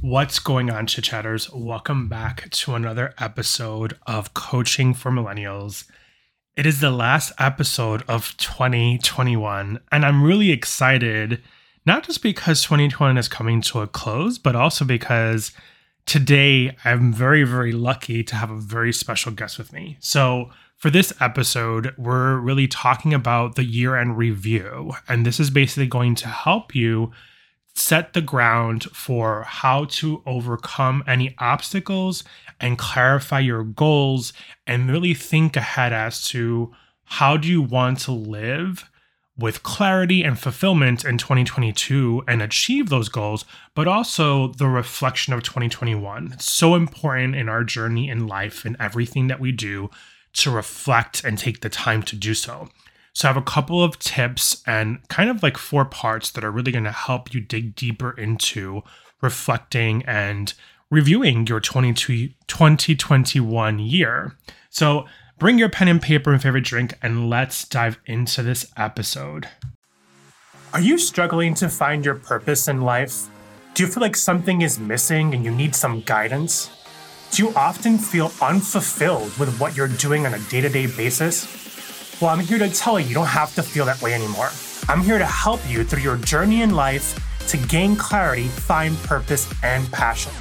What's going on, chit chatters? Welcome back to another episode of Coaching for Millennials. It is the last episode of 2021, and I'm really excited, not just because 2021 is coming to a close, but also because today I'm very, very lucky to have a very special guest with me. So, for this episode, we're really talking about the year end review, and this is basically going to help you set the ground for how to overcome any obstacles and clarify your goals and really think ahead as to how do you want to live with clarity and fulfillment in 2022 and achieve those goals, but also the reflection of 2021. It's so important in our journey in life and everything that we do to reflect and take the time to do so. So, I have a couple of tips and kind of like four parts that are really going to help you dig deeper into reflecting and reviewing your 2021 year. So, bring your pen and paper and favorite drink, and let's dive into this episode. Are you struggling to find your purpose in life? Do you feel like something is missing and you need some guidance? Do you often feel unfulfilled with what you're doing on a day to day basis? Well, I'm here to tell you you don't have to feel that way anymore. I'm here to help you through your journey in life to gain clarity, find purpose, and passion.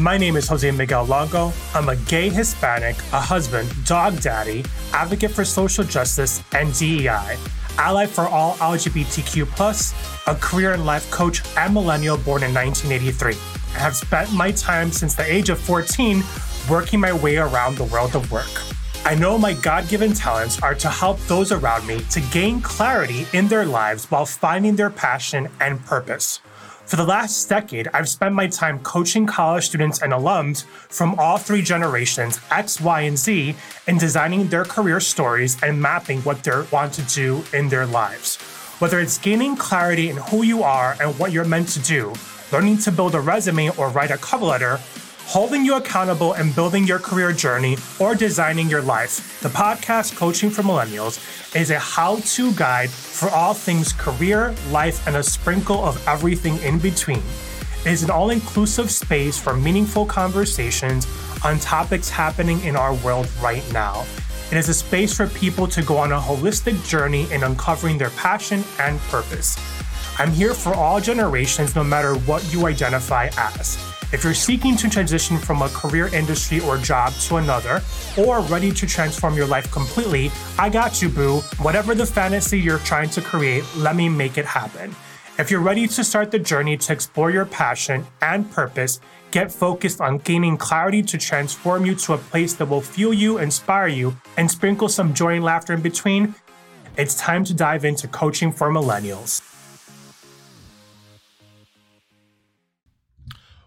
My name is Jose Miguel Longo. I'm a gay Hispanic, a husband, dog daddy, advocate for social justice and DEI, ally for all LGBTQ, a career and life coach and millennial born in 1983. I have spent my time since the age of 14 working my way around the world of work. I know my God given talents are to help those around me to gain clarity in their lives while finding their passion and purpose. For the last decade, I've spent my time coaching college students and alums from all three generations, X, Y, and Z, in designing their career stories and mapping what they want to do in their lives. Whether it's gaining clarity in who you are and what you're meant to do, learning to build a resume or write a cover letter, holding you accountable and building your career journey or designing your life. The podcast Coaching for Millennials is a how to guide for all things career, life, and a sprinkle of everything in between. It is an all inclusive space for meaningful conversations on topics happening in our world right now. It is a space for people to go on a holistic journey in uncovering their passion and purpose. I'm here for all generations, no matter what you identify as. If you're seeking to transition from a career industry or job to another, or ready to transform your life completely, I got you, boo. Whatever the fantasy you're trying to create, let me make it happen. If you're ready to start the journey to explore your passion and purpose, get focused on gaining clarity to transform you to a place that will fuel you, inspire you, and sprinkle some joy and laughter in between, it's time to dive into coaching for millennials.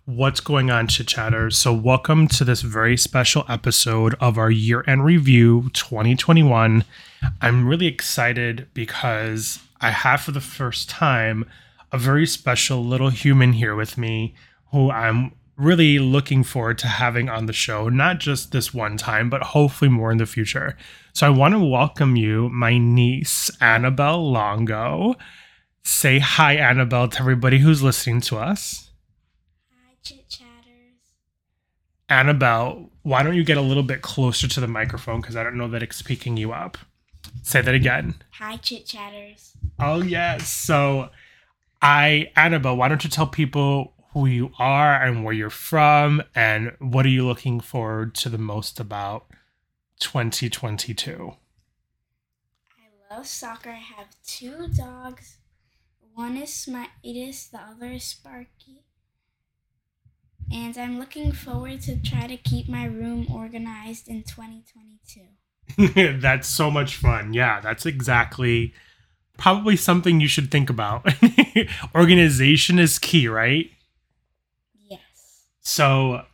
What's going on, chit chatters? So, welcome to this very special episode of our year end review 2021. I'm really excited because I have for the first time a very special little human here with me who I'm really looking forward to having on the show, not just this one time, but hopefully more in the future. So, I want to welcome you, my niece, Annabelle Longo. Say hi, Annabelle, to everybody who's listening to us. Chit chatters. Annabelle, why don't you get a little bit closer to the microphone because I don't know that it's picking you up. Say that again. Hi, chit chatters. Oh yes. So, I Annabelle, why don't you tell people who you are and where you're from and what are you looking forward to the most about 2022? I love soccer. I have two dogs. One is Smitus, the other is Sparky and I'm looking forward to try to keep my room organized in 2022. that's so much fun. Yeah, that's exactly probably something you should think about. Organization is key, right? Yes. So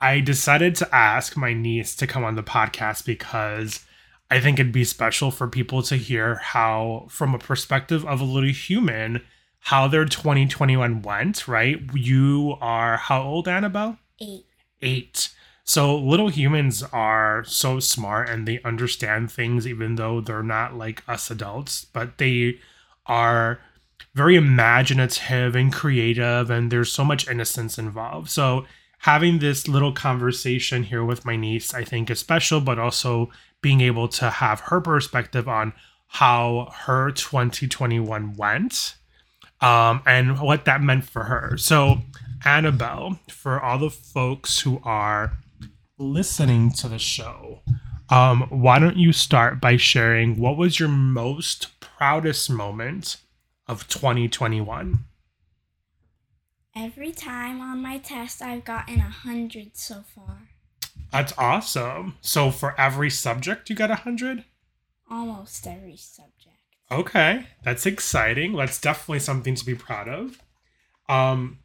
I decided to ask my niece to come on the podcast because I think it'd be special for people to hear how, from a perspective of a little human, how their 2021 went, right? You are how old, Annabelle? Eight. Eight. So little humans are so smart and they understand things even though they're not like us adults, but they are very imaginative and creative, and there's so much innocence involved. So, having this little conversation here with my niece, I think is special, but also being able to have her perspective on how her 2021 went um, and what that meant for her. So, Annabelle, for all the folks who are listening to the show, um, why don't you start by sharing what was your most proudest moment of 2021? Every time on my test, I've gotten a hundred so far. That's awesome. So for every subject, you got a hundred. Almost every subject. Okay, that's exciting. That's definitely something to be proud of. Um,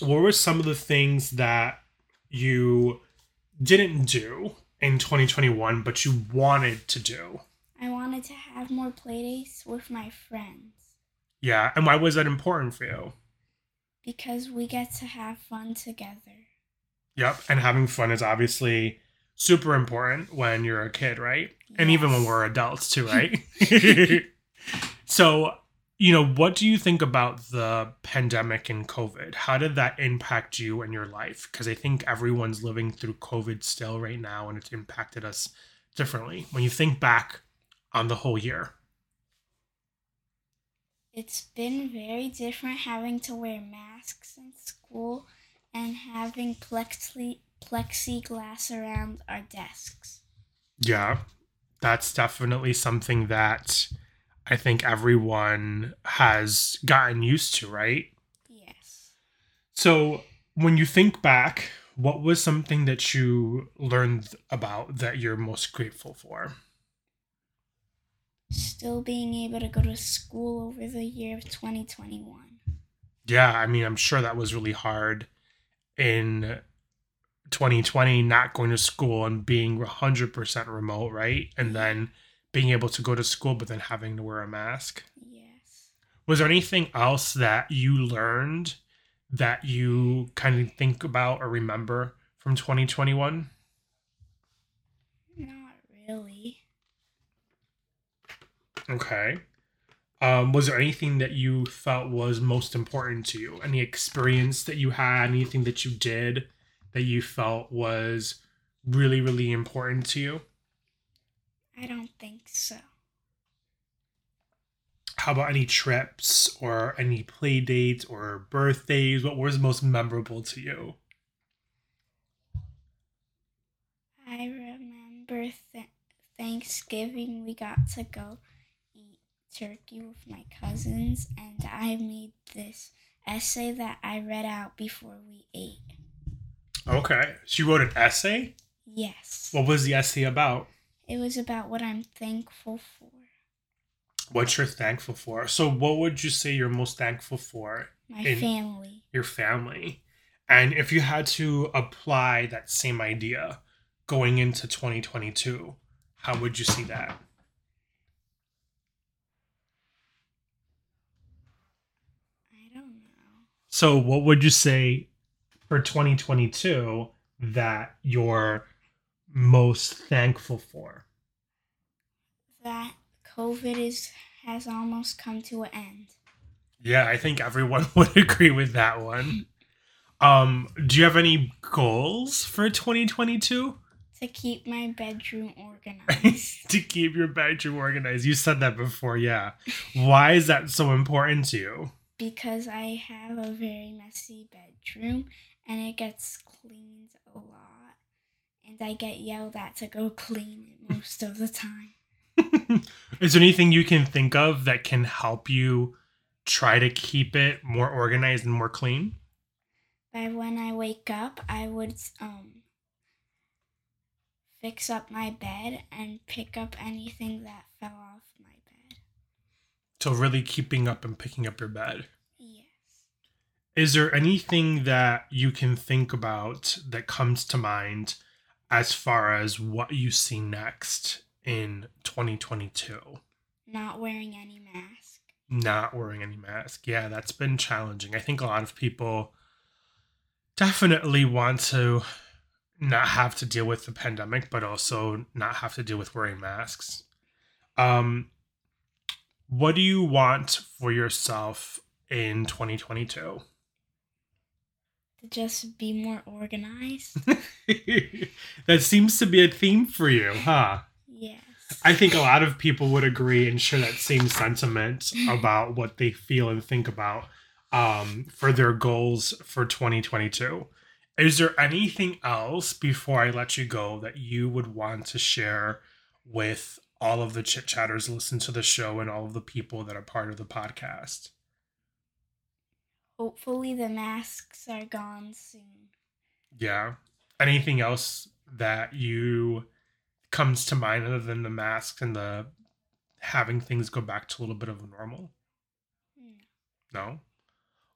what were some of the things that you didn't do in 2021, but you wanted to do? I wanted to have more playdates with my friends Yeah, and why was that important for you? because we get to have fun together. Yep, and having fun is obviously super important when you're a kid, right? And even when we're adults too, right? so, you know, what do you think about the pandemic and COVID? How did that impact you and your life? Because I think everyone's living through COVID still right now, and it's impacted us differently. When you think back on the whole year, It's been very different having to wear masks in school and having plexi plexiglass around our desks. yeah, that's definitely something that I think everyone has gotten used to, right? Yes. So, when you think back, what was something that you learned about that you're most grateful for? Still being able to go to school over the year of 2021. Yeah, I mean, I'm sure that was really hard in 2020, not going to school and being 100% remote, right? And then being able to go to school, but then having to wear a mask. Yes. Was there anything else that you learned that you kind of think about or remember from 2021? Not really. Okay. Um, was there anything that you felt was most important to you? Any experience that you had, anything that you did that you felt was really, really important to you? I don't think so. How about any trips or any play dates or birthdays? What was most memorable to you? I remember th- Thanksgiving we got to go eat turkey with my cousins, and I made this essay that I read out before we ate. Okay. She wrote an essay? Yes. What was the essay about? It was about what I'm thankful for. What you're thankful for. So, what would you say you're most thankful for? My family. your family. And if you had to apply that same idea going into 2022, how would you see that? I don't know. So, what would you say for 2022 that you're most thankful for? That COVID is has almost come to an end. Yeah, I think everyone would agree with that one. Um, do you have any goals for 2022? To keep my bedroom organized. to keep your bedroom organized. You said that before, yeah. Why is that so important to you? because I have a very messy bedroom and it gets cleaned a lot. And I get yelled at to go clean it most of the time. Is there anything you can think of that can help you try to keep it more organized and more clean? By when I wake up, I would um fix up my bed and pick up anything that fell off my bed. So, really keeping up and picking up your bed. Yes. Is there anything that you can think about that comes to mind as far as what you see next in 2022? Not wearing any mask. not wearing any mask. Yeah, that's been challenging. I think a lot of people definitely want to not have to deal with the pandemic, but also not have to deal with wearing masks. Um, what do you want for yourself in 2022? To just be more organized. that seems to be a theme for you, huh? yes. I think a lot of people would agree and share that same sentiment about what they feel and think about um, for their goals for 2022. Is there anything else before I let you go that you would want to share with all of the chit chatters listen to the show and all of the people that are part of the podcast? Hopefully the masks are gone soon. Yeah. Anything else that you comes to mind other than the masks and the having things go back to a little bit of normal? Hmm. No.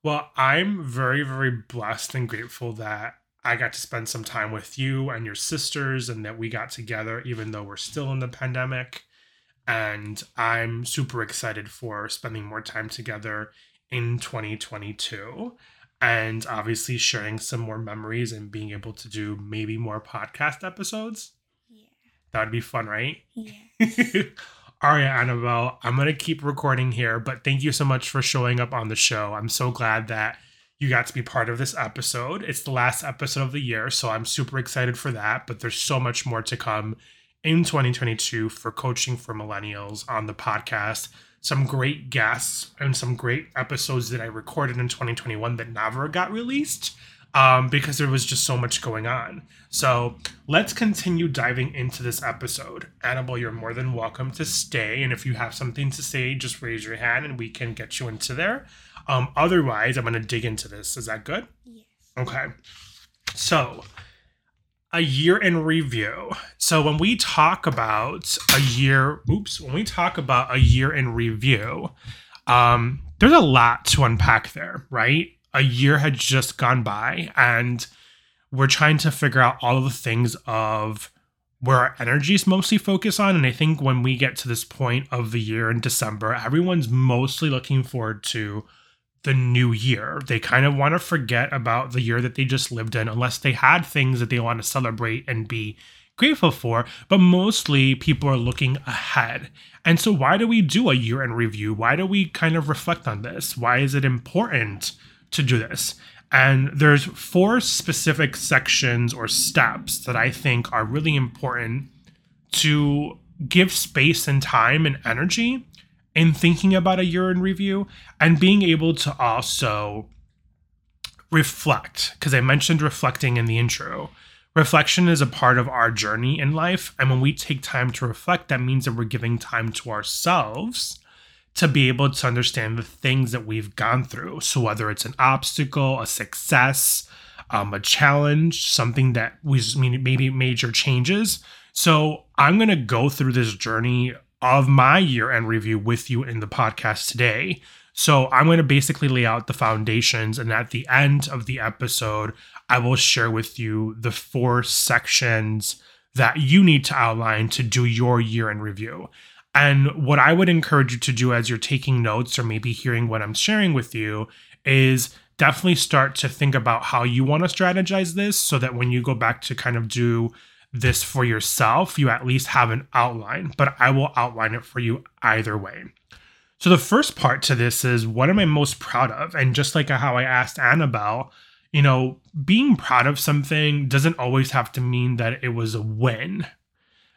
Well, I'm very, very blessed and grateful that I got to spend some time with you and your sisters and that we got together, even though we're still in the pandemic. And I'm super excited for spending more time together in 2022 and obviously sharing some more memories and being able to do maybe more podcast episodes. Yeah. That would be fun, right? Yeah. All right, Annabelle, I'm going to keep recording here, but thank you so much for showing up on the show. I'm so glad that you got to be part of this episode. It's the last episode of the year, so I'm super excited for that, but there's so much more to come in 2022 for coaching for millennials on the podcast. Some great guests and some great episodes that I recorded in 2021 that never got released um, because there was just so much going on. So let's continue diving into this episode. Annabelle, you're more than welcome to stay. And if you have something to say, just raise your hand and we can get you into there. Um, otherwise, I'm going to dig into this. Is that good? Yes. Okay. So, a year in review. So, when we talk about a year, oops, when we talk about a year in review, um, there's a lot to unpack there, right? A year had just gone by, and we're trying to figure out all of the things of where our energy is mostly focused on. And I think when we get to this point of the year in December, everyone's mostly looking forward to the new year. They kind of want to forget about the year that they just lived in, unless they had things that they want to celebrate and be grateful for. But mostly people are looking ahead. And so, why do we do a year in review? Why do we kind of reflect on this? Why is it important to do this? And there's four specific sections or steps that I think are really important to give space and time and energy in thinking about a year in review and being able to also reflect because I mentioned reflecting in the intro. Reflection is a part of our journey in life. And when we take time to reflect, that means that we're giving time to ourselves to be able to understand the things that we've gone through. So, whether it's an obstacle, a success, um, a challenge, something that was maybe major changes. So, I'm going to go through this journey of my year end review with you in the podcast today. So, I'm going to basically lay out the foundations, and at the end of the episode, I will share with you the four sections that you need to outline to do your year end review. And what I would encourage you to do as you're taking notes or maybe hearing what I'm sharing with you is definitely start to think about how you want to strategize this so that when you go back to kind of do this for yourself, you at least have an outline, but I will outline it for you either way. So the first part to this is what am I most proud of? And just like how I asked Annabelle, you know, being proud of something doesn't always have to mean that it was a win,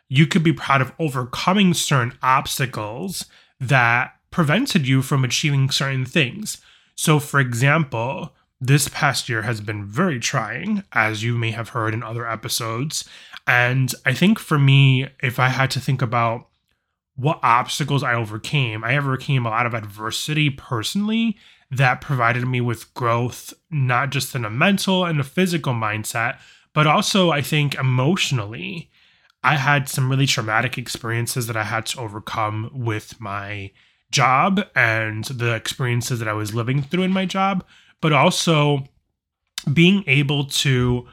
you could be proud of overcoming certain obstacles that prevented you from achieving certain things. So, for example, this past year has been very trying, as you may have heard in other episodes. And I think for me, if I had to think about what obstacles I overcame, I overcame a lot of adversity personally that provided me with growth, not just in a mental and a physical mindset, but also I think emotionally. I had some really traumatic experiences that I had to overcome with my job and the experiences that I was living through in my job, but also being able to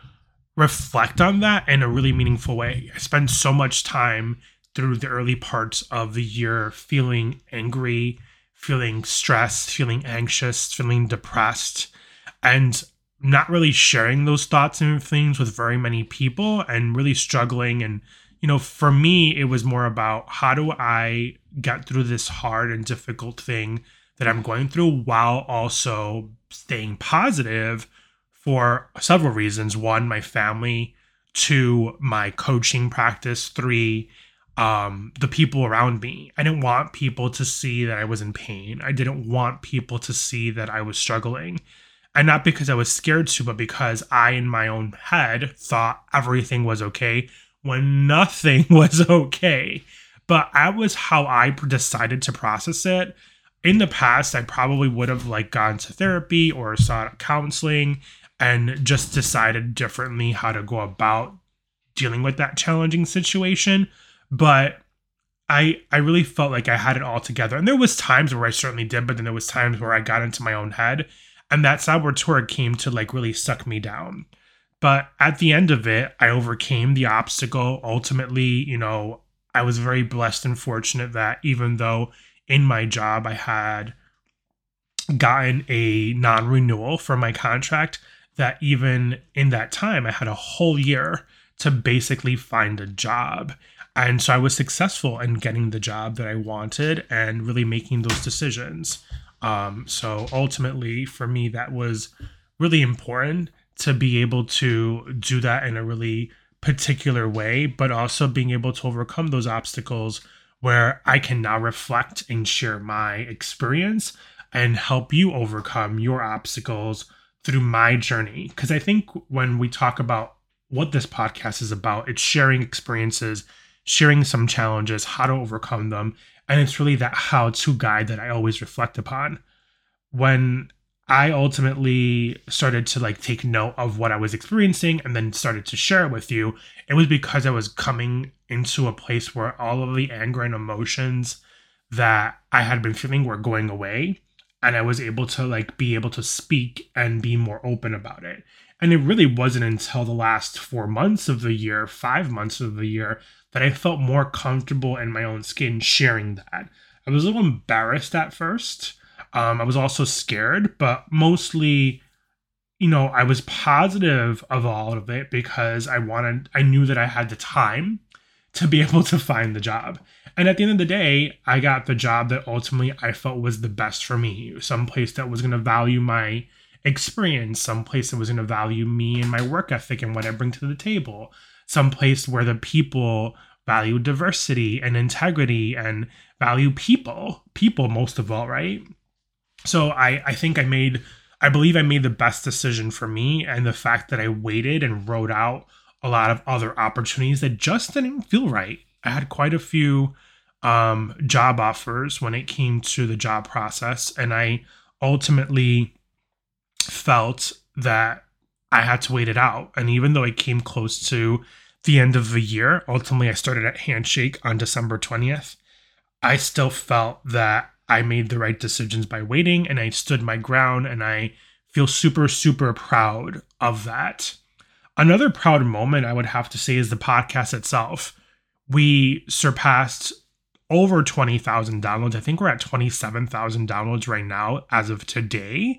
reflect on that in a really meaningful way. I spent so much time through the early parts of the year feeling angry, feeling stressed, feeling anxious, feeling depressed, and not really sharing those thoughts and things with very many people and really struggling and you know, for me, it was more about how do I get through this hard and difficult thing that I'm going through while also staying positive for several reasons. One, my family. Two, my coaching practice. Three, um, the people around me. I didn't want people to see that I was in pain. I didn't want people to see that I was struggling. And not because I was scared to, but because I, in my own head, thought everything was okay when nothing was okay. But that was how I decided to process it. In the past, I probably would have like gone to therapy or sought counseling and just decided differently how to go about dealing with that challenging situation but I I really felt like I had it all together. And there was times where I certainly did, but then there was times where I got into my own head. And that saboteur came to like really suck me down. But at the end of it, I overcame the obstacle. Ultimately, you know, I was very blessed and fortunate that even though in my job I had gotten a non-renewal for my contract, that even in that time I had a whole year to basically find a job. And so I was successful in getting the job that I wanted and really making those decisions. Um, so ultimately, for me, that was really important to be able to do that in a really particular way, but also being able to overcome those obstacles where I can now reflect and share my experience and help you overcome your obstacles through my journey. Because I think when we talk about what this podcast is about, it's sharing experiences sharing some challenges, how to overcome them. And it's really that how to guide that I always reflect upon. When I ultimately started to like take note of what I was experiencing and then started to share it with you, it was because I was coming into a place where all of the anger and emotions that I had been feeling were going away and I was able to like be able to speak and be more open about it. And it really wasn't until the last 4 months of the year, 5 months of the year that I felt more comfortable in my own skin sharing that. I was a little embarrassed at first. Um, I was also scared, but mostly, you know, I was positive of all of it because I wanted, I knew that I had the time to be able to find the job. And at the end of the day, I got the job that ultimately I felt was the best for me. Some place that was going to value my experience, some place that was going to value me and my work ethic and what I bring to the table, some place where the people value diversity and integrity and value people, people most of all, right? So I, I think I made, I believe I made the best decision for me. And the fact that I waited and wrote out a lot of other opportunities that just didn't feel right. I had quite a few um, job offers when it came to the job process. And I ultimately felt that I had to wait it out. And even though I came close to the end of the year. Ultimately, I started at Handshake on December 20th. I still felt that I made the right decisions by waiting and I stood my ground and I feel super, super proud of that. Another proud moment I would have to say is the podcast itself. We surpassed over 20,000 downloads. I think we're at 27,000 downloads right now as of today.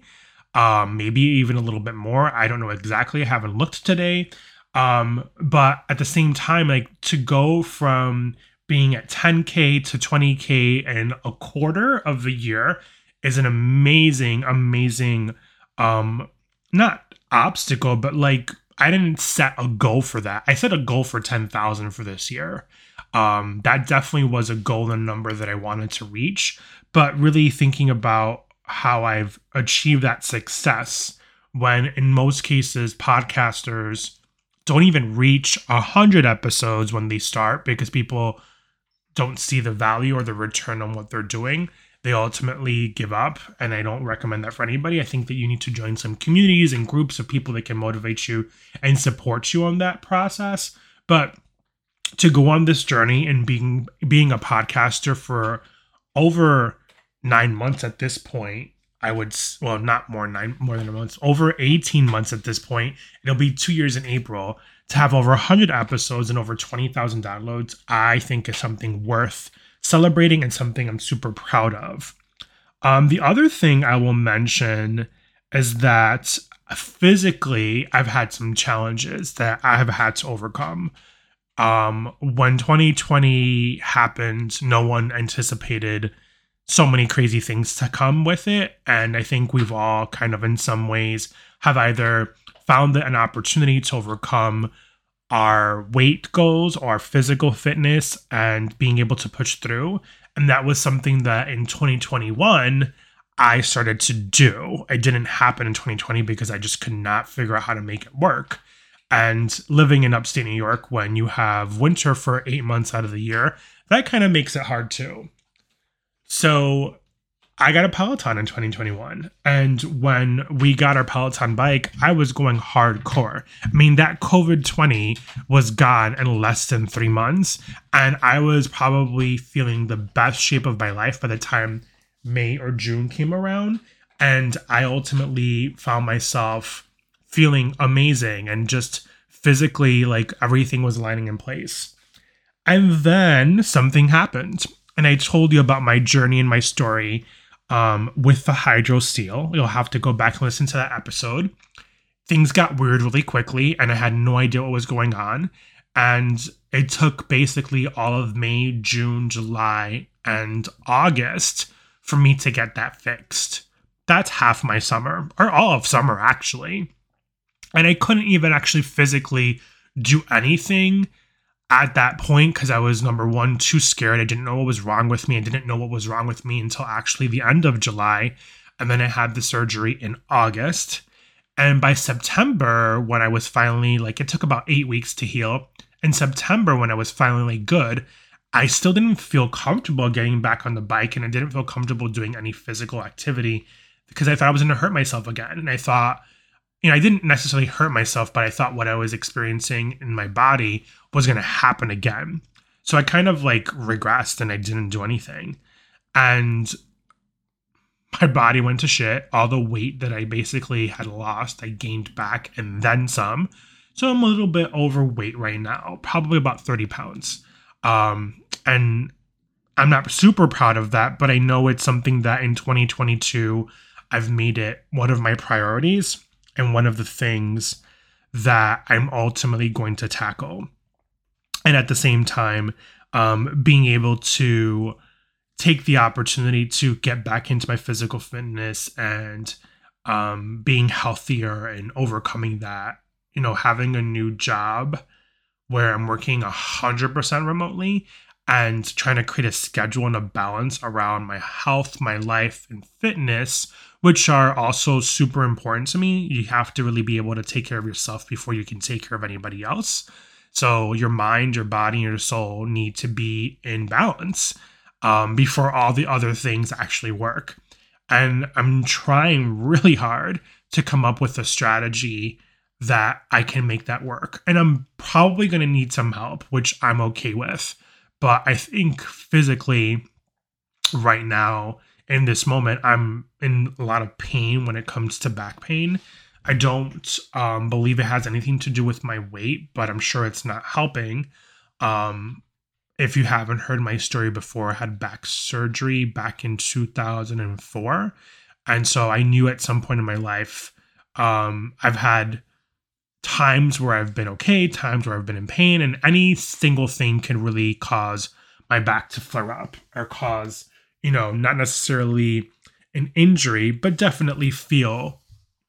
Um, maybe even a little bit more. I don't know exactly. I haven't looked today, um, but at the same time, like to go from being at 10K to 20K in a quarter of the year is an amazing, amazing, um, not obstacle, but like I didn't set a goal for that. I set a goal for 10,000 for this year. Um, that definitely was a goal golden number that I wanted to reach. But really thinking about how I've achieved that success when in most cases podcasters don't even reach a hundred episodes when they start because people don't see the value or the return on what they're doing. They ultimately give up, and I don't recommend that for anybody. I think that you need to join some communities and groups of people that can motivate you and support you on that process. But to go on this journey and being being a podcaster for over nine months at this point I would well not more nine more than a month over 18 months at this point. It'll be two years in April to have over 100 episodes and over 20,000 downloads. I think is something worth celebrating and something I'm super proud of. Um, the other thing I will mention is that physically I've had some challenges that I have had to overcome. Um, when 2020 happened, no one anticipated so many crazy things to come with it. And I think we've all kind of, in some ways, have either found an opportunity to overcome our weight goals our physical fitness and being able to push through. And that was something that in 2021, I started to do. It didn't happen in 2020 because I just could not figure out how to make it work. And living in upstate New York when you have winter for eight months out of the year, that kind of makes it hard too. So I got a Peloton in 2021. And when we got our Peloton bike, I was going hardcore. I mean, that COVID 20 was gone in less than three months. And I was probably feeling the best shape of my life by the time May or June came around. And I ultimately found myself feeling amazing and just physically like everything was lining in place. And then something happened. And I told you about my journey and my story um, with the hydrocele. You'll have to go back and listen to that episode. Things got weird really quickly, and I had no idea what was going on. And it took basically all of May, June, July, and August for me to get that fixed. That's half my summer, or all of summer, actually. And I couldn't even actually physically do anything at that point because I was number one, too scared. I didn't know what was wrong with me. I didn't know what was wrong with me until actually the end of July. And then I had the surgery in August. And by September, when I was finally like, it took about eight weeks to heal. In September, when I was finally good, I still didn't feel comfortable getting back on the bike and I didn't feel comfortable doing any physical activity because I thought I was going to hurt myself again. And I thought, you know, I didn't necessarily hurt myself, but I thought what I was experiencing in my body was going to happen again. So I kind of like regressed and I didn't do anything. And my body went to shit. All the weight that I basically had lost, I gained back and then some. So I'm a little bit overweight right now, probably about 30 pounds. Um, and I'm not super proud of that, but I know it's something that in 2022, I've made it one of my priorities and one of the things that I'm ultimately going to tackle. And at the same time, um, being able to take the opportunity to get back into my physical fitness and um, being healthier and overcoming that, you know, having a new job where I'm working 100% remotely and trying to create a schedule and a balance around my health, my life, and fitness which are also super important to me. You have to really be able to take care of yourself before you can take care of anybody else. So your mind, your body, your soul need to be in balance um, before all the other things actually work. And I'm trying really hard to come up with a strategy that I can make that work. And I'm probably going to need some help, which I'm okay with. But I think physically, right now, in this moment i'm in a lot of pain when it comes to back pain i don't um, believe it has anything to do with my weight but i'm sure it's not helping. Um, if you haven't heard my story before i had back surgery back in 2004 and so i knew at some point in my life um, i've had times where i've been okay times where i've been in pain and any single thing can really cause my back to flare up or cause you know, not necessarily an injury, but definitely feel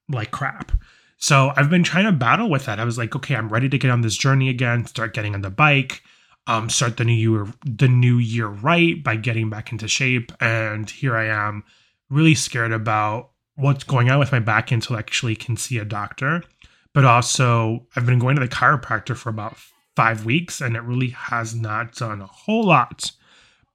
like crap. So I've been trying to battle with that. I was like, okay, I'm ready to get on this journey again, start getting on the bike, um, start the new year the new year right by getting back into shape. And here I am, really scared about what's going on with my back until I actually can see a doctor. But also, I've been going to the chiropractor for about five weeks, and it really has not done a whole lot.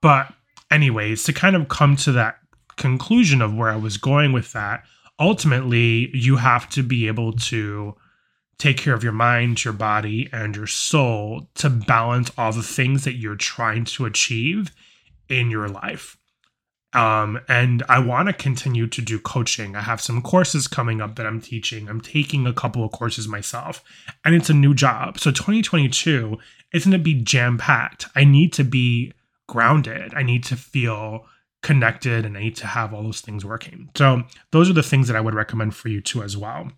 But anyways, to kind of come to that conclusion of where I was going with that, ultimately, you have to be able to take care of your mind, your body, and your soul to balance all the things that you're trying to achieve in your life. Um, and I want to continue to do coaching. I have some courses coming up that I'm teaching. I'm taking a couple of courses myself, and it's a new job. So 2022 is going to be jam packed. I need to be grounded. I need to feel connected and I need to have all those things working. So, those are the things that I would recommend for you too, as well.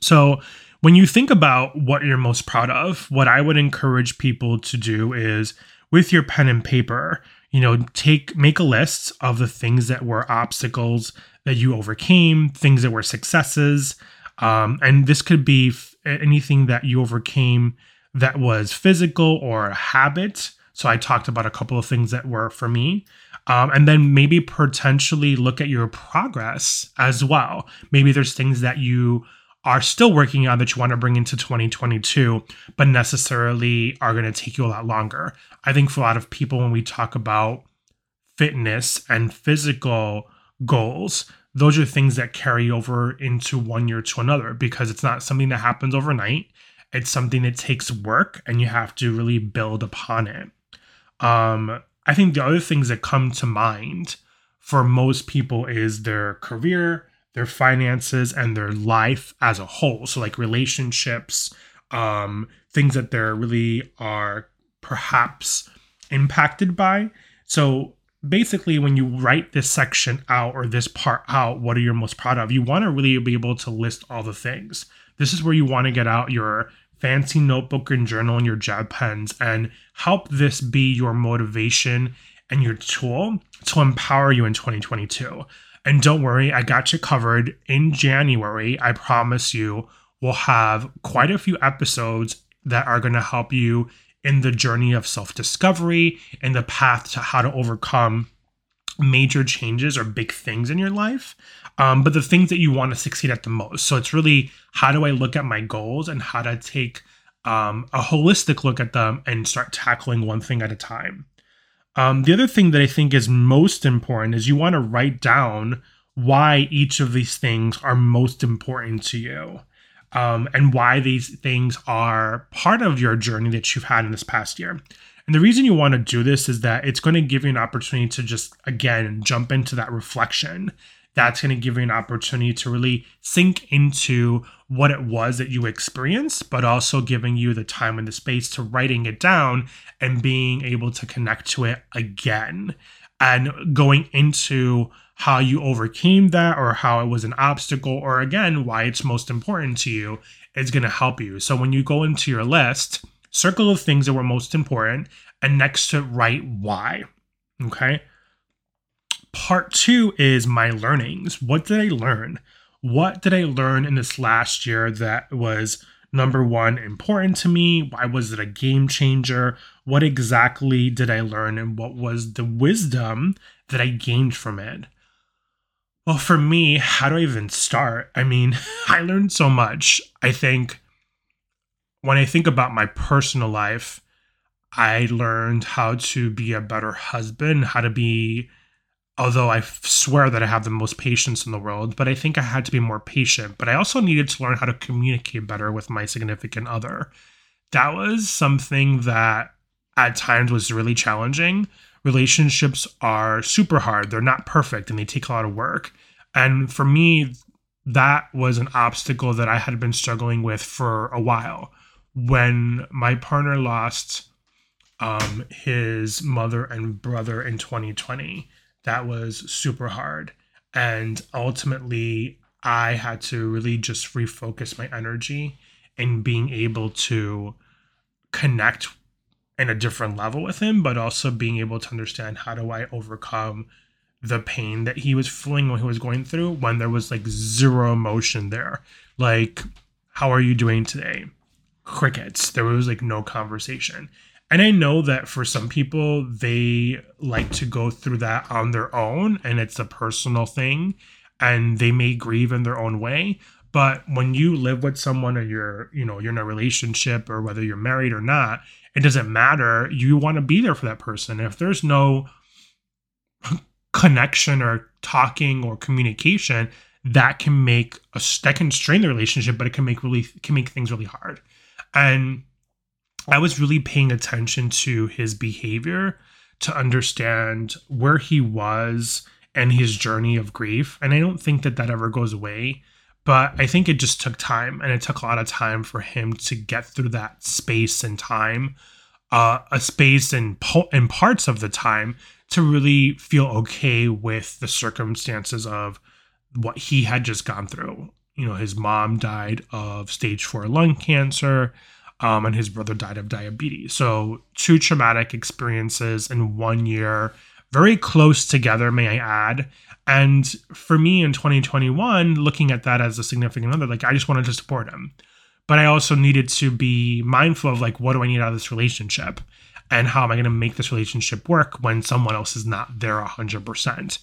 So, when you think about what you're most proud of, what I would encourage people to do is with your pen and paper, you know, take make a list of the things that were obstacles that you overcame, things that were successes. Um, and this could be f- anything that you overcame that was physical or a habit. So I talked about a couple of things that were for me. Um, and then maybe potentially look at your progress as well. Maybe there's things that you are still working on that you want to bring into 2022, but necessarily are going to take you a lot longer. I think for a lot of people, when we talk about fitness and physical goals, those are things that carry over into one year to another because it's not something that happens overnight. It's something that takes work and you have to really build upon it. Um, I think the other things that come to mind for most people is their career, their finances, and their life as a whole. So, like relationships, um, things that they're really are perhaps impacted by. So, basically, when you write this section out or this part out, what are you most proud of? You want to really be able to list all the things. This is where you want to get out your fancy notebook and journal and your gel pens and help this be your motivation and your tool to empower you in 2022. And don't worry, I got you covered. In January, I promise you, we'll have quite a few episodes that are going to help you in the journey of self discovery and the path to how to overcome major changes or big things in your life, um, but the things that you want to succeed at the most. So it's really how do I look at my goals and how to take um, a holistic look at them and start tackling one thing at a time. Um, the other thing that I think is most important is you want to write down why each of these things are most important to you. Um, and why these things are part of your journey that you've had in this past year. And the reason you want to do this is that it's going to give you an opportunity to just, again, jump into that reflection. That's going to give you an opportunity to really sink into what it was that you experienced, but also giving you the time and the space to writing it down and being able to connect to it again and going into how you overcame that or how it was an obstacle or again why it's most important to you is going to help you so when you go into your list circle of things that were most important, and next to write why. Okay. Part two is my learnings. What did I learn? What did I learn in this last year that was number one important to me? Why was it a game changer? What exactly did I learn, and what was the wisdom that I gained from it? Well, for me, how do I even start? I mean, I learned so much. I think when I think about my personal life, I learned how to be a better husband, how to be, although I swear that I have the most patience in the world, but I think I had to be more patient. But I also needed to learn how to communicate better with my significant other. That was something that at times was really challenging. Relationships are super hard, they're not perfect, and they take a lot of work. And for me, that was an obstacle that I had been struggling with for a while when my partner lost um, his mother and brother in 2020, that was super hard. And ultimately, I had to really just refocus my energy in being able to connect in a different level with him, but also being able to understand how do I overcome the pain that he was feeling when he was going through when there was like zero emotion there. Like, how are you doing today? Crickets. There was like no conversation. And I know that for some people, they like to go through that on their own and it's a personal thing and they may grieve in their own way. But when you live with someone or you're, you know, you're in a relationship or whether you're married or not, it doesn't matter. You want to be there for that person. If there's no connection or talking or communication, that can make a that can strain the relationship, but it can make really can make things really hard. And I was really paying attention to his behavior to understand where he was and his journey of grief. And I don't think that that ever goes away, but I think it just took time and it took a lot of time for him to get through that space and time, uh, a space and, po- and parts of the time to really feel okay with the circumstances of what he had just gone through you know, his mom died of stage four lung cancer, um, and his brother died of diabetes. So, two traumatic experiences in one year, very close together, may I add. And for me in 2021, looking at that as a significant other, like I just wanted to support him. But I also needed to be mindful of like, what do I need out of this relationship? And how am I going to make this relationship work when someone else is not there 100%?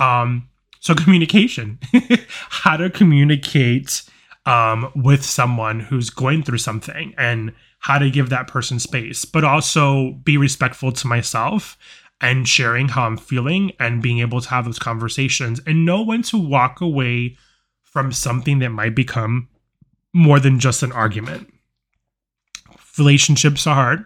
Um, so, communication, how to communicate um, with someone who's going through something and how to give that person space, but also be respectful to myself and sharing how I'm feeling and being able to have those conversations and know when to walk away from something that might become more than just an argument. Relationships are hard,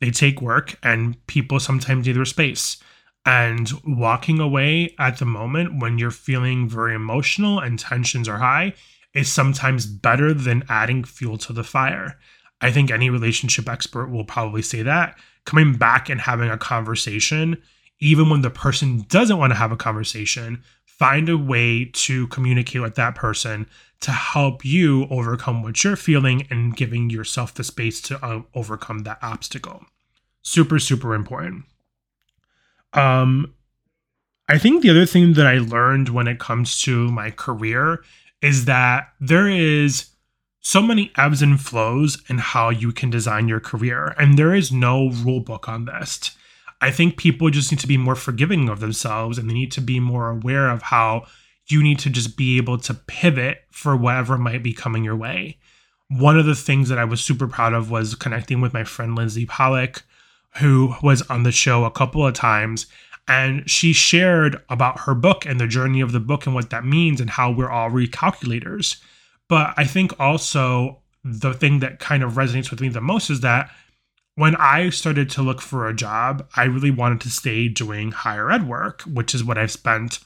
they take work, and people sometimes need their space. And walking away at the moment when you're feeling very emotional and tensions are high is sometimes better than adding fuel to the fire. I think any relationship expert will probably say that. Coming back and having a conversation, even when the person doesn't want to have a conversation, find a way to communicate with that person to help you overcome what you're feeling and giving yourself the space to uh, overcome that obstacle. Super, super important. Um, I think the other thing that I learned when it comes to my career is that there is so many ebbs and flows in how you can design your career, and there is no rule book on this. I think people just need to be more forgiving of themselves and they need to be more aware of how you need to just be able to pivot for whatever might be coming your way. One of the things that I was super proud of was connecting with my friend Lindsey Pollak, who was on the show a couple of times and she shared about her book and the journey of the book and what that means and how we're all recalculators. But I think also the thing that kind of resonates with me the most is that when I started to look for a job, I really wanted to stay doing higher ed work, which is what I've spent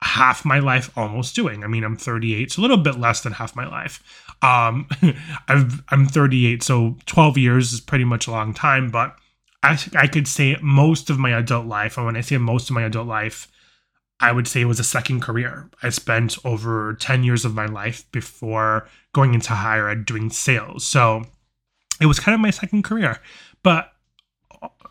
half my life almost doing. I mean, I'm 38, so a little bit less than half my life. Um, I've, I'm 38, so 12 years is pretty much a long time, but I, I could say most of my adult life, and when I say most of my adult life, I would say it was a second career. I spent over 10 years of my life before going into higher ed doing sales. So it was kind of my second career. But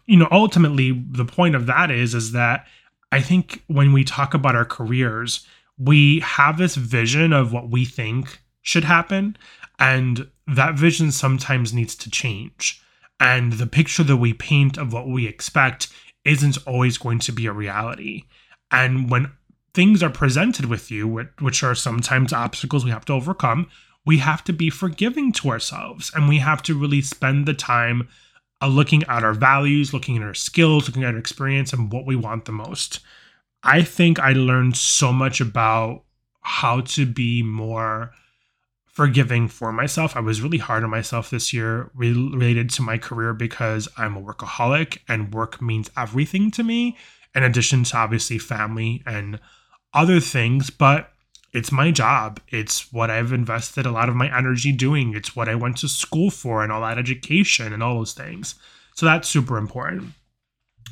you know, ultimately the point of that is is that I think when we talk about our careers, we have this vision of what we think should happen and that vision sometimes needs to change and the picture that we paint of what we expect isn't always going to be a reality. And when things are presented with you, which are sometimes obstacles we have to overcome, we have to be forgiving to ourselves and we have to really spend the time uh, looking at our values, looking at our skills, looking at our experience and what we want the most. I think I learned so much about how to be more forgiving for myself. I was really hard on myself this year related to my career because I'm a workaholic and work means everything to me, in addition to obviously family and other things. But it's my job. It's what I've invested a lot of my energy doing. It's what I went to school for and all that education and all those things. So that's super important.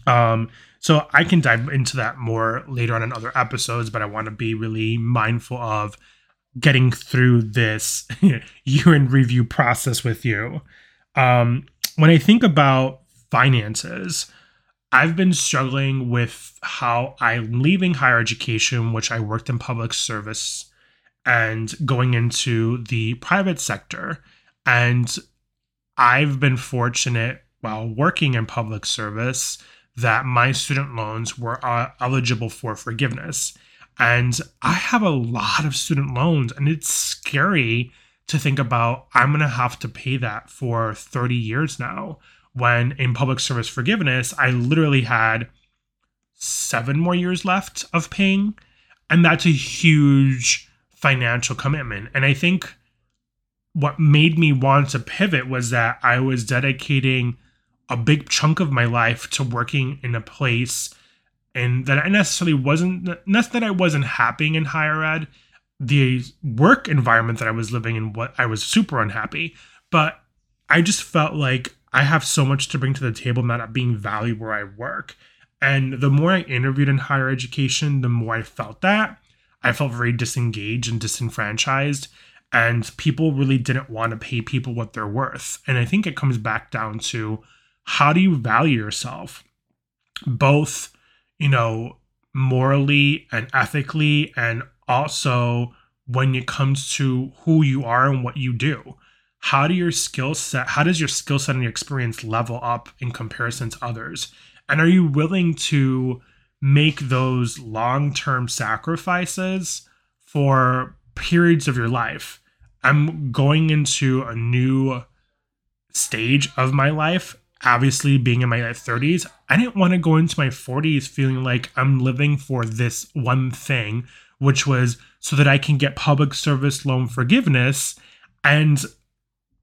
Um, so I can dive into that more later on in other episodes, but I want to be really mindful of getting through this year in review process with you. Um, when I think about finances, I've been struggling with how I'm leaving higher education, which I worked in public service, and going into the private sector. And I've been fortunate while working in public service that my student loans were uh, eligible for forgiveness. And I have a lot of student loans, and it's scary to think about I'm going to have to pay that for 30 years now. When in public service forgiveness, I literally had seven more years left of paying. And that's a huge financial commitment. And I think what made me want to pivot was that I was dedicating a big chunk of my life to working in a place and that I necessarily wasn't not that I wasn't happy in higher ed. The work environment that I was living in, what I was super unhappy, but I just felt like I have so much to bring to the table, not being valued where I work. And the more I interviewed in higher education, the more I felt that. I felt very disengaged and disenfranchised. And people really didn't want to pay people what they're worth. And I think it comes back down to how do you value yourself? Both, you know, morally and ethically, and also when it comes to who you are and what you do. How do your skill set, how does your skill set and your experience level up in comparison to others? And are you willing to make those long term sacrifices for periods of your life? I'm going into a new stage of my life obviously being in my 30s, I didn't want to go into my 40s feeling like I'm living for this one thing, which was so that I can get public service loan forgiveness and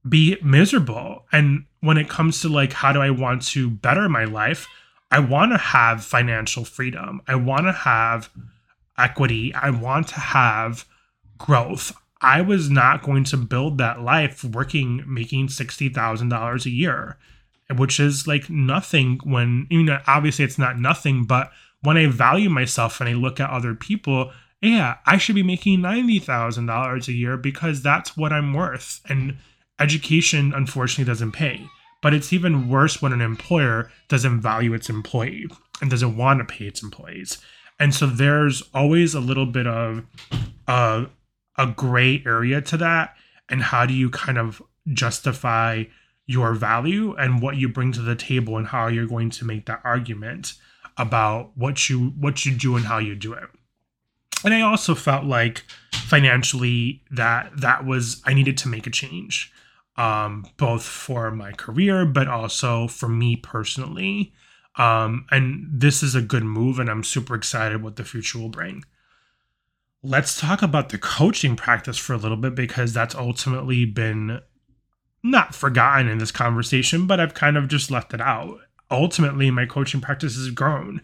be miserable. And when it comes to like, how do I want to better my life? I want to have financial freedom. I want to have equity. I want to have growth. I was not going to build that life working, making $60,000 a year which is like nothing when you know obviously it's not nothing but when i value myself and i look at other people yeah i should be making $90000 a year because that's what i'm worth. And education unfortunately doesn't pay. But it's even worse when an employer doesn't value its employee and doesn't want to pay its employees. And so there's always a little bit of a, a gray area to that. And how do you kind of justify your value and what you bring to the table and how you're going to make that argument about what you what you do and how you do it. And i also felt like financially that that was i needed to make a change um, both for my career but also for me personally. Um, and this is a good move and i'm super excited what the future will bring. Let's talk about the coaching practice for a little bit because that's ultimately been not forgotten in this conversation, but I've kind of just left it out. Ultimately, my coaching practice has grown.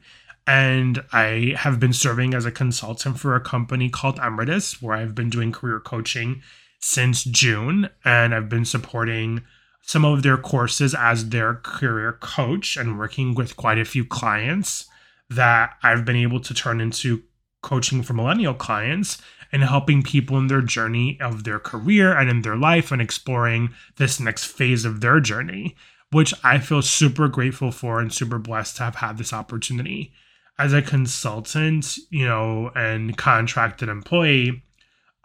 And I have been serving as a consultant for a company called Emeritus, where I've been doing career coaching since June. And I've been supporting some of their courses as their career coach and working with quite a few clients that I've been able to turn into coaching for millennial clients and helping people in their journey of their career and in their life and exploring this next phase of their journey, which I feel super grateful for and super blessed to have had this opportunity. As a consultant, you know, and contracted employee,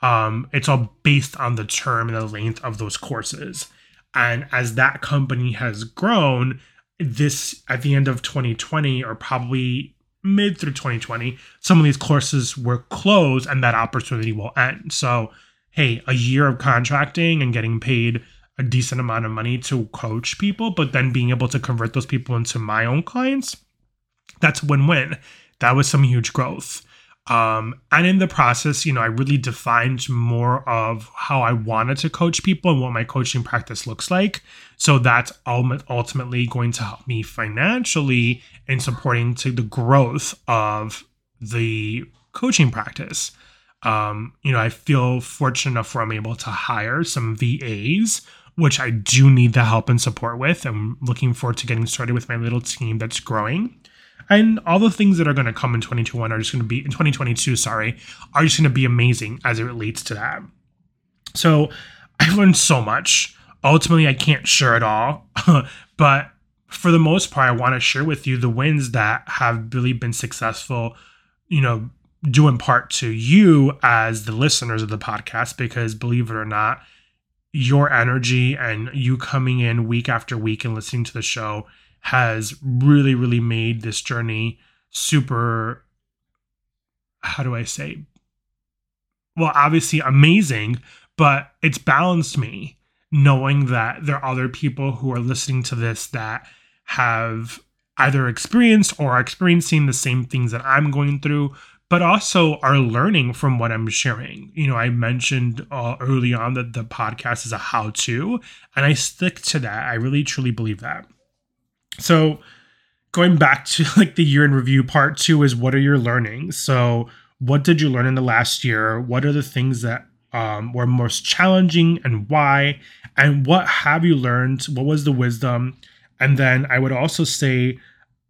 um, it's all based on the term and the length of those courses. And as that company has grown, this at the end of 2020 or probably mid through 2020, some of these courses were closed and that opportunity will end. So, hey, a year of contracting and getting paid a decent amount of money to coach people, but then being able to convert those people into my own clients, that's win win. That was some huge growth. Um, and in the process, you know, I really defined more of how I wanted to coach people and what my coaching practice looks like. So that's ultimately going to help me financially in supporting to the growth of the coaching practice. Um, you know, I feel fortunate enough where I'm able to hire some VAs, which I do need the help and support with. I'm looking forward to getting started with my little team that's growing and all the things that are going to come in 2021 are just going to be in 2022 sorry are just going to be amazing as it relates to that. So i've learned so much. Ultimately i can't share it all but for the most part i want to share with you the wins that have really been successful you know due in part to you as the listeners of the podcast because believe it or not your energy and you coming in week after week and listening to the show has really, really made this journey super, how do I say? Well, obviously amazing, but it's balanced me knowing that there are other people who are listening to this that have either experienced or are experiencing the same things that I'm going through, but also are learning from what I'm sharing. You know, I mentioned uh, early on that the podcast is a how to, and I stick to that. I really truly believe that. So going back to like the year in review, part two is what are your learnings? So what did you learn in the last year? What are the things that um, were most challenging and why? And what have you learned? What was the wisdom? And then I would also say,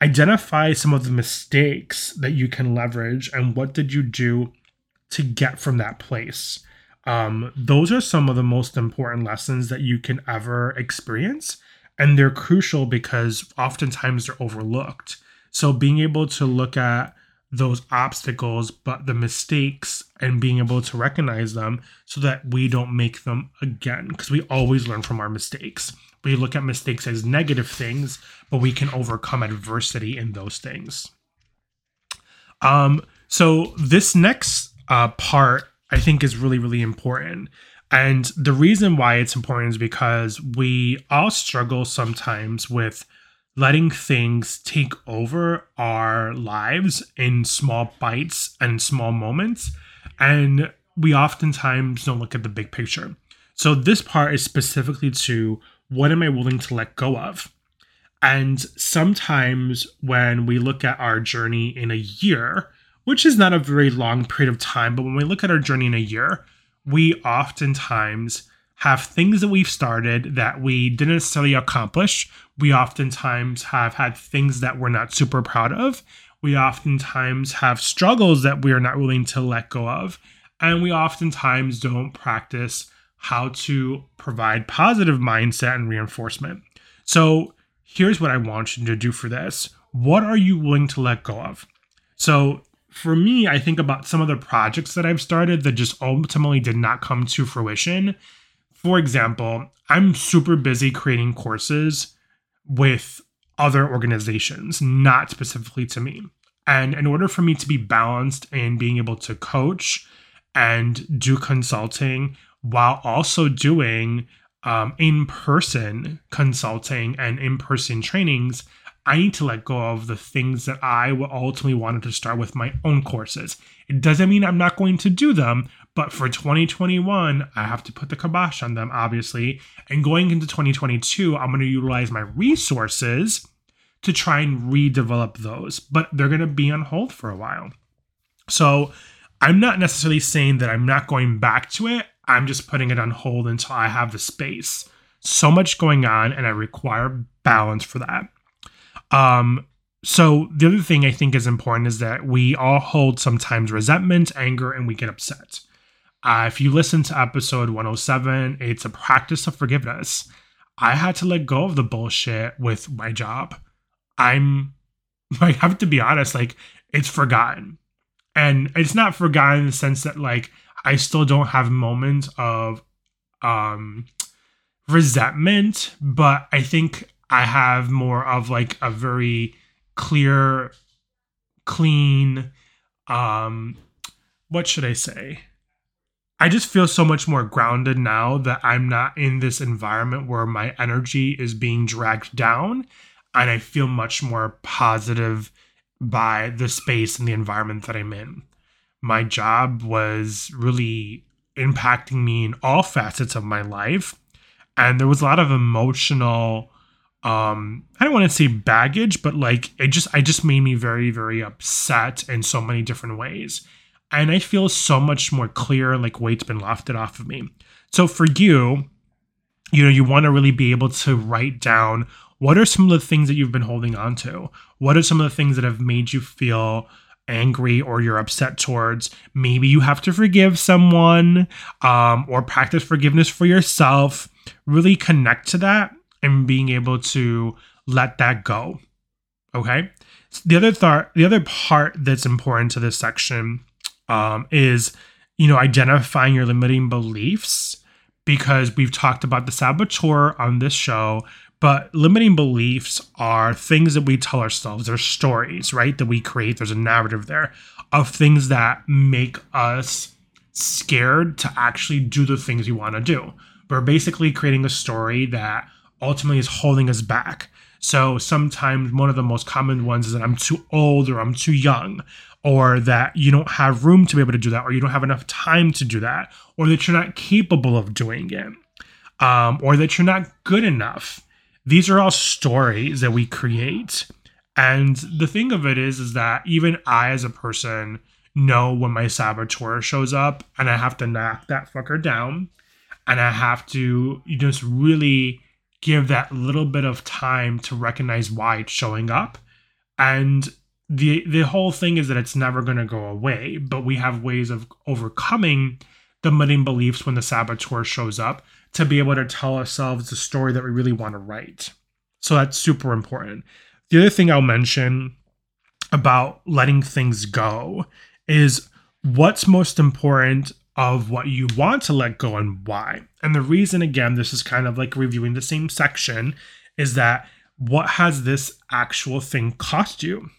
identify some of the mistakes that you can leverage and what did you do to get from that place. Um, those are some of the most important lessons that you can ever experience. And they're crucial because oftentimes they're overlooked. So being able to look at those obstacles, but the mistakes and being able to recognize them so that we don't make them again. Because we always learn from our mistakes. We look at mistakes as negative things, but we can overcome adversity in those things. Um, so this next uh, part I think is really, really important. And the reason why it's important is because we all struggle sometimes with letting things take over our lives in small bites and small moments. And we oftentimes don't look at the big picture. So, this part is specifically to what am I willing to let go of? And sometimes when we look at our journey in a year, which is not a very long period of time, but when we look at our journey in a year, we oftentimes have things that we've started that we didn't necessarily accomplish. We oftentimes have had things that we're not super proud of. We oftentimes have struggles that we are not willing to let go of. And we oftentimes don't practice how to provide positive mindset and reinforcement. So here's what I want you to do for this. What are you willing to let go of? So for me, I think about some of the projects that I've started that just ultimately did not come to fruition for example, I'm super busy creating courses with other organizations, not specifically to me. And in order for me to be balanced in being able to coach and do consulting while also doing um, in person consulting and in person trainings, I need to let go of the things that I ultimately wanted to start with my own courses. It doesn't mean I'm not going to do them, but for 2021, I have to put the kibosh on them, obviously. And going into 2022, I'm going to utilize my resources to try and redevelop those, but they're going to be on hold for a while. So I'm not necessarily saying that I'm not going back to it. I'm just putting it on hold until I have the space. So much going on, and I require balance for that. Um, so the other thing I think is important is that we all hold sometimes resentment, anger, and we get upset. Uh, if you listen to episode 107, it's a practice of forgiveness. I had to let go of the bullshit with my job. I'm, like, I have to be honest, like, it's forgotten. And it's not forgotten in the sense that, like, I still don't have moments of um resentment, but I think I have more of like a very clear, clean, um, what should I say? I just feel so much more grounded now that I'm not in this environment where my energy is being dragged down. And I feel much more positive by the space and the environment that I'm in. My job was really impacting me in all facets of my life. And there was a lot of emotional um i don't want to say baggage but like it just i just made me very very upset in so many different ways and I feel so much more clear, like weight's been lifted off of me. So for you, you know, you want to really be able to write down what are some of the things that you've been holding on to? What are some of the things that have made you feel angry or you're upset towards? Maybe you have to forgive someone um, or practice forgiveness for yourself. Really connect to that and being able to let that go. Okay. The other thought, the other part that's important to this section um, is you know identifying your limiting beliefs because we've talked about the saboteur on this show but limiting beliefs are things that we tell ourselves they're stories right that we create there's a narrative there of things that make us scared to actually do the things we want to do we're basically creating a story that ultimately is holding us back so sometimes one of the most common ones is that i'm too old or i'm too young or that you don't have room to be able to do that, or you don't have enough time to do that, or that you're not capable of doing it, um, or that you're not good enough. These are all stories that we create. And the thing of it is, is that even I, as a person, know when my saboteur shows up and I have to knock that fucker down and I have to just really give that little bit of time to recognize why it's showing up. And the the whole thing is that it's never going to go away, but we have ways of overcoming the limiting beliefs when the saboteur shows up to be able to tell ourselves the story that we really want to write. So that's super important. The other thing I'll mention about letting things go is what's most important of what you want to let go and why. And the reason, again, this is kind of like reviewing the same section, is that what has this actual thing cost you?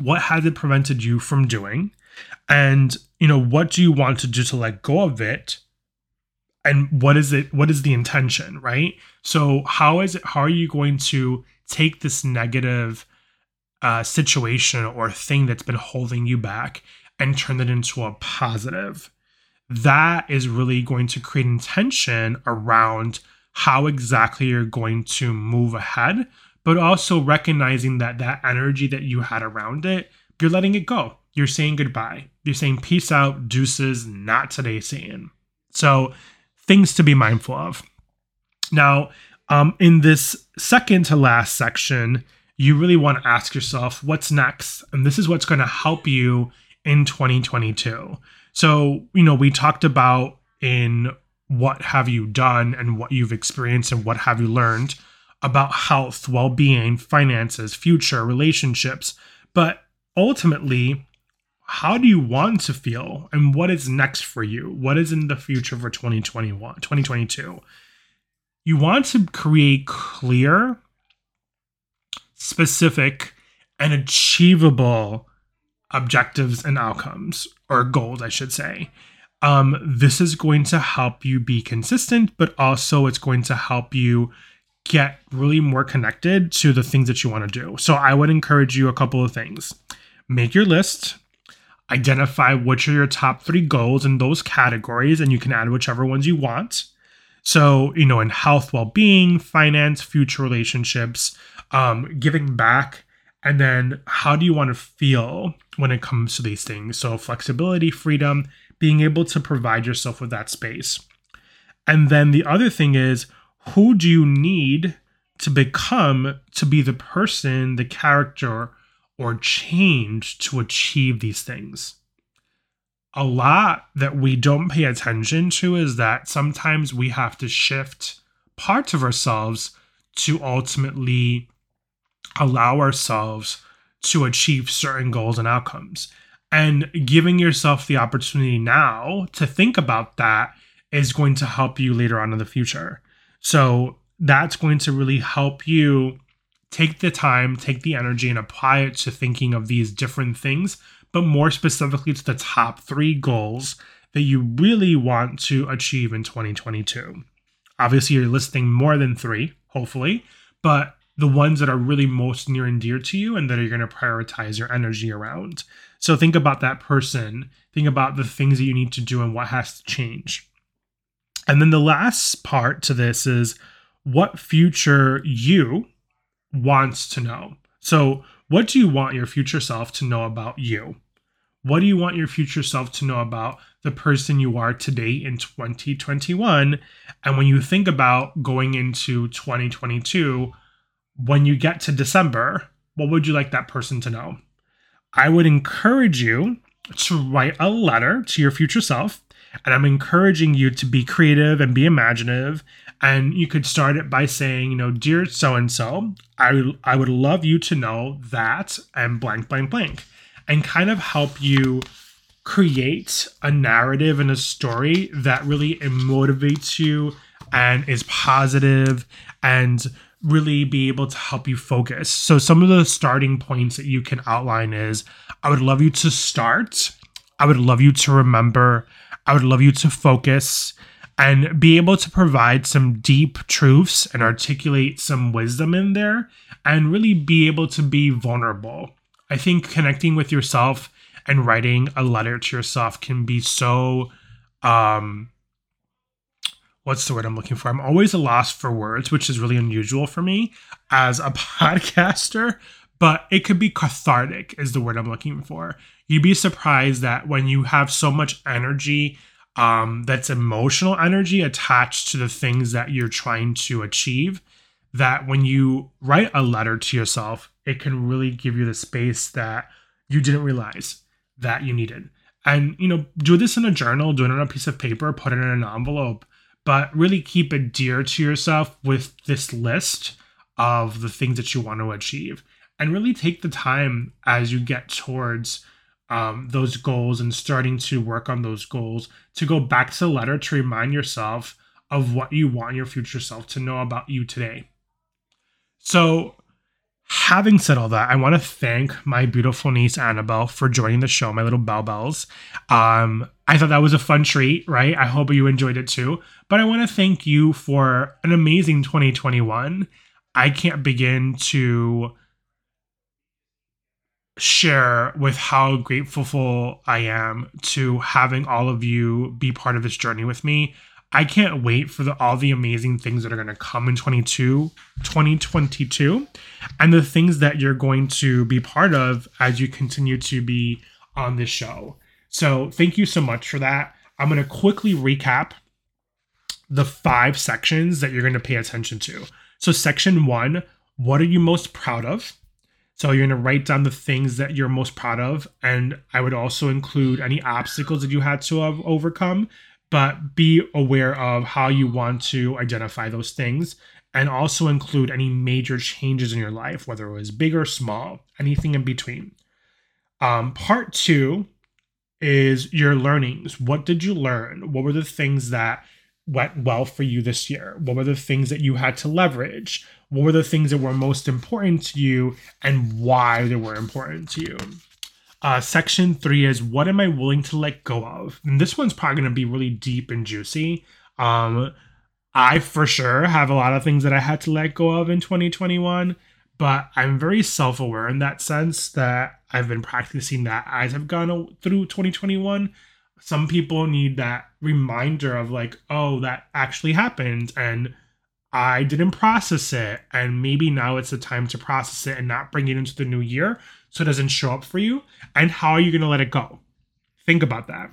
What has it prevented you from doing? And, you know, what do you want to do to let go of it? And what is it? What is the intention, right? So, how is it? How are you going to take this negative uh, situation or thing that's been holding you back and turn it into a positive? That is really going to create intention around how exactly you're going to move ahead, but also recognizing that that energy that you had around it, you're letting it go. You're saying goodbye. You're saying peace out, deuces, not today, Satan. So, things to be mindful of. Now, um, in this second to last section, you really want to ask yourself what's next? And this is what's going to help you in 2022. So, you know, we talked about in what have you done and what you've experienced and what have you learned about health, well being, finances, future, relationships. But ultimately, how do you want to feel and what is next for you? What is in the future for 2021, 2022? You want to create clear, specific, and achievable objectives and outcomes, or goals, I should say. Um, this is going to help you be consistent, but also it's going to help you get really more connected to the things that you want to do. So I would encourage you a couple of things. Make your list, identify which are your top three goals in those categories, and you can add whichever ones you want. So, you know, in health, well being, finance, future relationships, um, giving back, and then how do you want to feel when it comes to these things? So, flexibility, freedom, being able to provide yourself with that space. And then the other thing is, who do you need to become to be the person, the character, or change to achieve these things? A lot that we don't pay attention to is that sometimes we have to shift parts of ourselves to ultimately allow ourselves to achieve certain goals and outcomes. And giving yourself the opportunity now to think about that is going to help you later on in the future. So that's going to really help you take the time, take the energy, and apply it to thinking of these different things, but more specifically to the top three goals that you really want to achieve in 2022. Obviously, you're listing more than three, hopefully, but the ones that are really most near and dear to you and that are going to prioritize your energy around. So think about that person, think about the things that you need to do and what has to change. And then the last part to this is what future you wants to know. So, what do you want your future self to know about you? What do you want your future self to know about the person you are today in 2021? And when you think about going into 2022, when you get to December, what would you like that person to know? I would encourage you to write a letter to your future self. And I'm encouraging you to be creative and be imaginative. And you could start it by saying, you know, dear so and so, I I would love you to know that and blank blank blank, and kind of help you create a narrative and a story that really motivates you and is positive and really be able to help you focus. So, some of the starting points that you can outline is I would love you to start, I would love you to remember, I would love you to focus and be able to provide some deep truths and articulate some wisdom in there and really be able to be vulnerable. I think connecting with yourself and writing a letter to yourself can be so um what's the word I'm looking for? I'm always a loss for words, which is really unusual for me as a podcaster, but it could be cathartic, is the word I'm looking for. You'd be surprised that when you have so much energy, um, that's emotional energy attached to the things that you're trying to achieve, that when you write a letter to yourself, it can really give you the space that you didn't realize that you needed. And, you know, do this in a journal, do it on a piece of paper, put it in an envelope, but really keep it dear to yourself with this list of the things that you want to achieve. And really take the time as you get towards um, those goals and starting to work on those goals to go back to the letter to remind yourself of what you want your future self to know about you today. So, having said all that, I want to thank my beautiful niece Annabelle for joining the show, my little bell bells. Um, I thought that was a fun treat, right? I hope you enjoyed it too. But I want to thank you for an amazing 2021. I can't begin to share with how grateful I am to having all of you be part of this journey with me. I can't wait for the, all the amazing things that are going to come in 22, 2022 and the things that you're going to be part of as you continue to be on this show. So, thank you so much for that. I'm going to quickly recap the five sections that you're going to pay attention to. So, section one, what are you most proud of? So, you're going to write down the things that you're most proud of. And I would also include any obstacles that you had to overcome but be aware of how you want to identify those things and also include any major changes in your life, whether it was big or small, anything in between. Um, part two is your learnings. What did you learn? What were the things that went well for you this year? What were the things that you had to leverage? What were the things that were most important to you and why they were important to you? Uh, section three is what am I willing to let go of? And this one's probably going to be really deep and juicy. Um, I for sure have a lot of things that I had to let go of in 2021, but I'm very self aware in that sense that I've been practicing that as I've gone through 2021. Some people need that reminder of like, oh, that actually happened and I didn't process it. And maybe now it's the time to process it and not bring it into the new year so it doesn't show up for you? And how are you going to let it go? Think about that.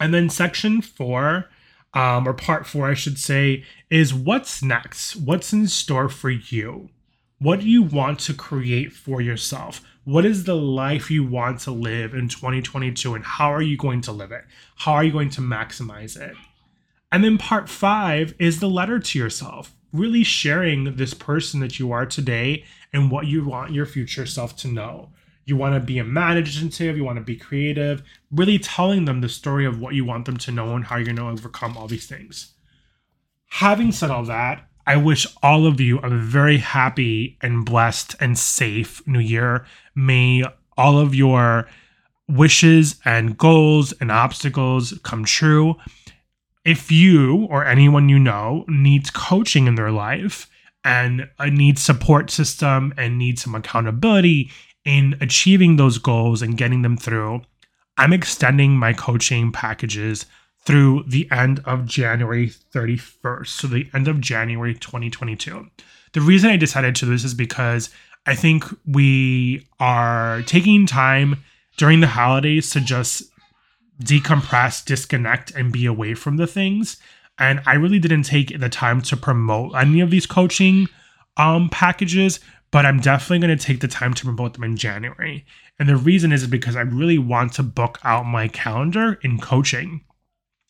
And then section four, um, or part four, I should say, is what's next? What's in store for you? What do you want to create for yourself? What is the life you want to live in 2022 and how are you going to live it? How are you going to maximize it? And then part five is the letter to yourself, really sharing this person that you are today and what you want your future self to know. You want to be imaginative, you want to be creative, really telling them the story of what you want them to know and how you're going to overcome all these things. Having said all that, I wish all of you a very happy and blessed and safe new year. May all of your wishes and goals and obstacles come true. If you or anyone you know needs coaching in their life, and uh, I need support system and need some accountability in achieving those goals and getting them through, I'm extending my coaching packages through the end of January 31st. So the end of January 2022. The reason I decided to do this is because I think we are taking time during the holidays to just decompress, disconnect, and be away from the things and I really didn't take the time to promote any of these coaching um, packages, but I'm definitely going to take the time to promote them in January. And the reason is because I really want to book out my calendar in coaching.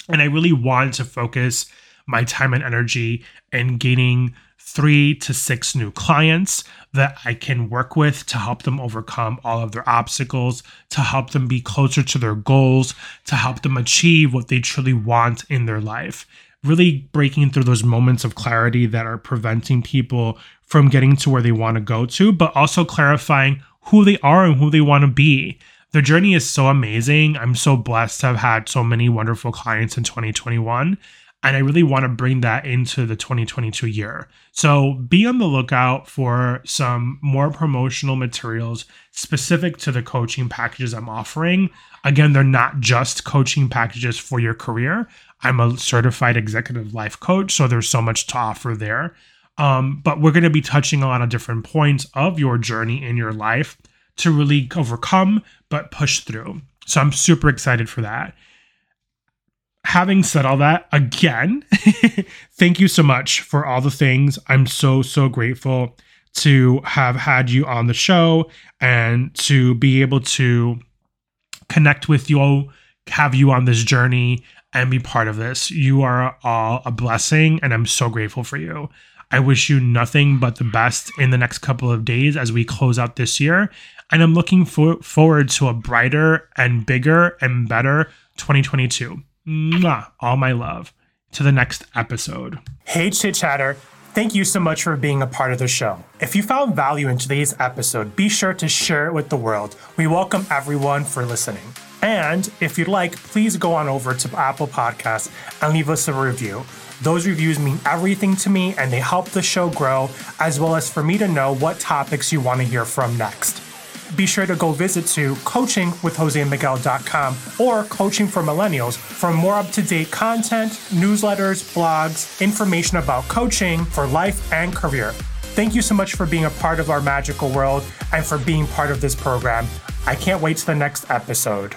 And I really want to focus my time and energy in gaining three to six new clients that I can work with to help them overcome all of their obstacles, to help them be closer to their goals, to help them achieve what they truly want in their life really breaking through those moments of clarity that are preventing people from getting to where they want to go to, but also clarifying who they are and who they want to be. The journey is so amazing. I'm so blessed to have had so many wonderful clients in 2021. And I really want to bring that into the 2022 year. So be on the lookout for some more promotional materials specific to the coaching packages I'm offering. Again, they're not just coaching packages for your career. I'm a certified executive life coach, so there's so much to offer there. Um, but we're going to be touching a lot of different points of your journey in your life to really overcome but push through. So I'm super excited for that. Having said all that, again, thank you so much for all the things. I'm so, so grateful to have had you on the show and to be able to connect with you, have you on this journey, and be part of this. You are all a blessing, and I'm so grateful for you. I wish you nothing but the best in the next couple of days as we close out this year. And I'm looking for- forward to a brighter and bigger and better 2022. Mwah, all my love. To the next episode. Hey, Chit Chatter. Thank you so much for being a part of the show. If you found value in today's episode, be sure to share it with the world. We welcome everyone for listening. And if you'd like, please go on over to Apple Podcasts and leave us a review. Those reviews mean everything to me and they help the show grow, as well as for me to know what topics you want to hear from next. Be sure to go visit to coachingwithjosemiguel.com or Coaching for Millennials for more up to date content, newsletters, blogs, information about coaching for life and career. Thank you so much for being a part of our magical world and for being part of this program. I can't wait to the next episode.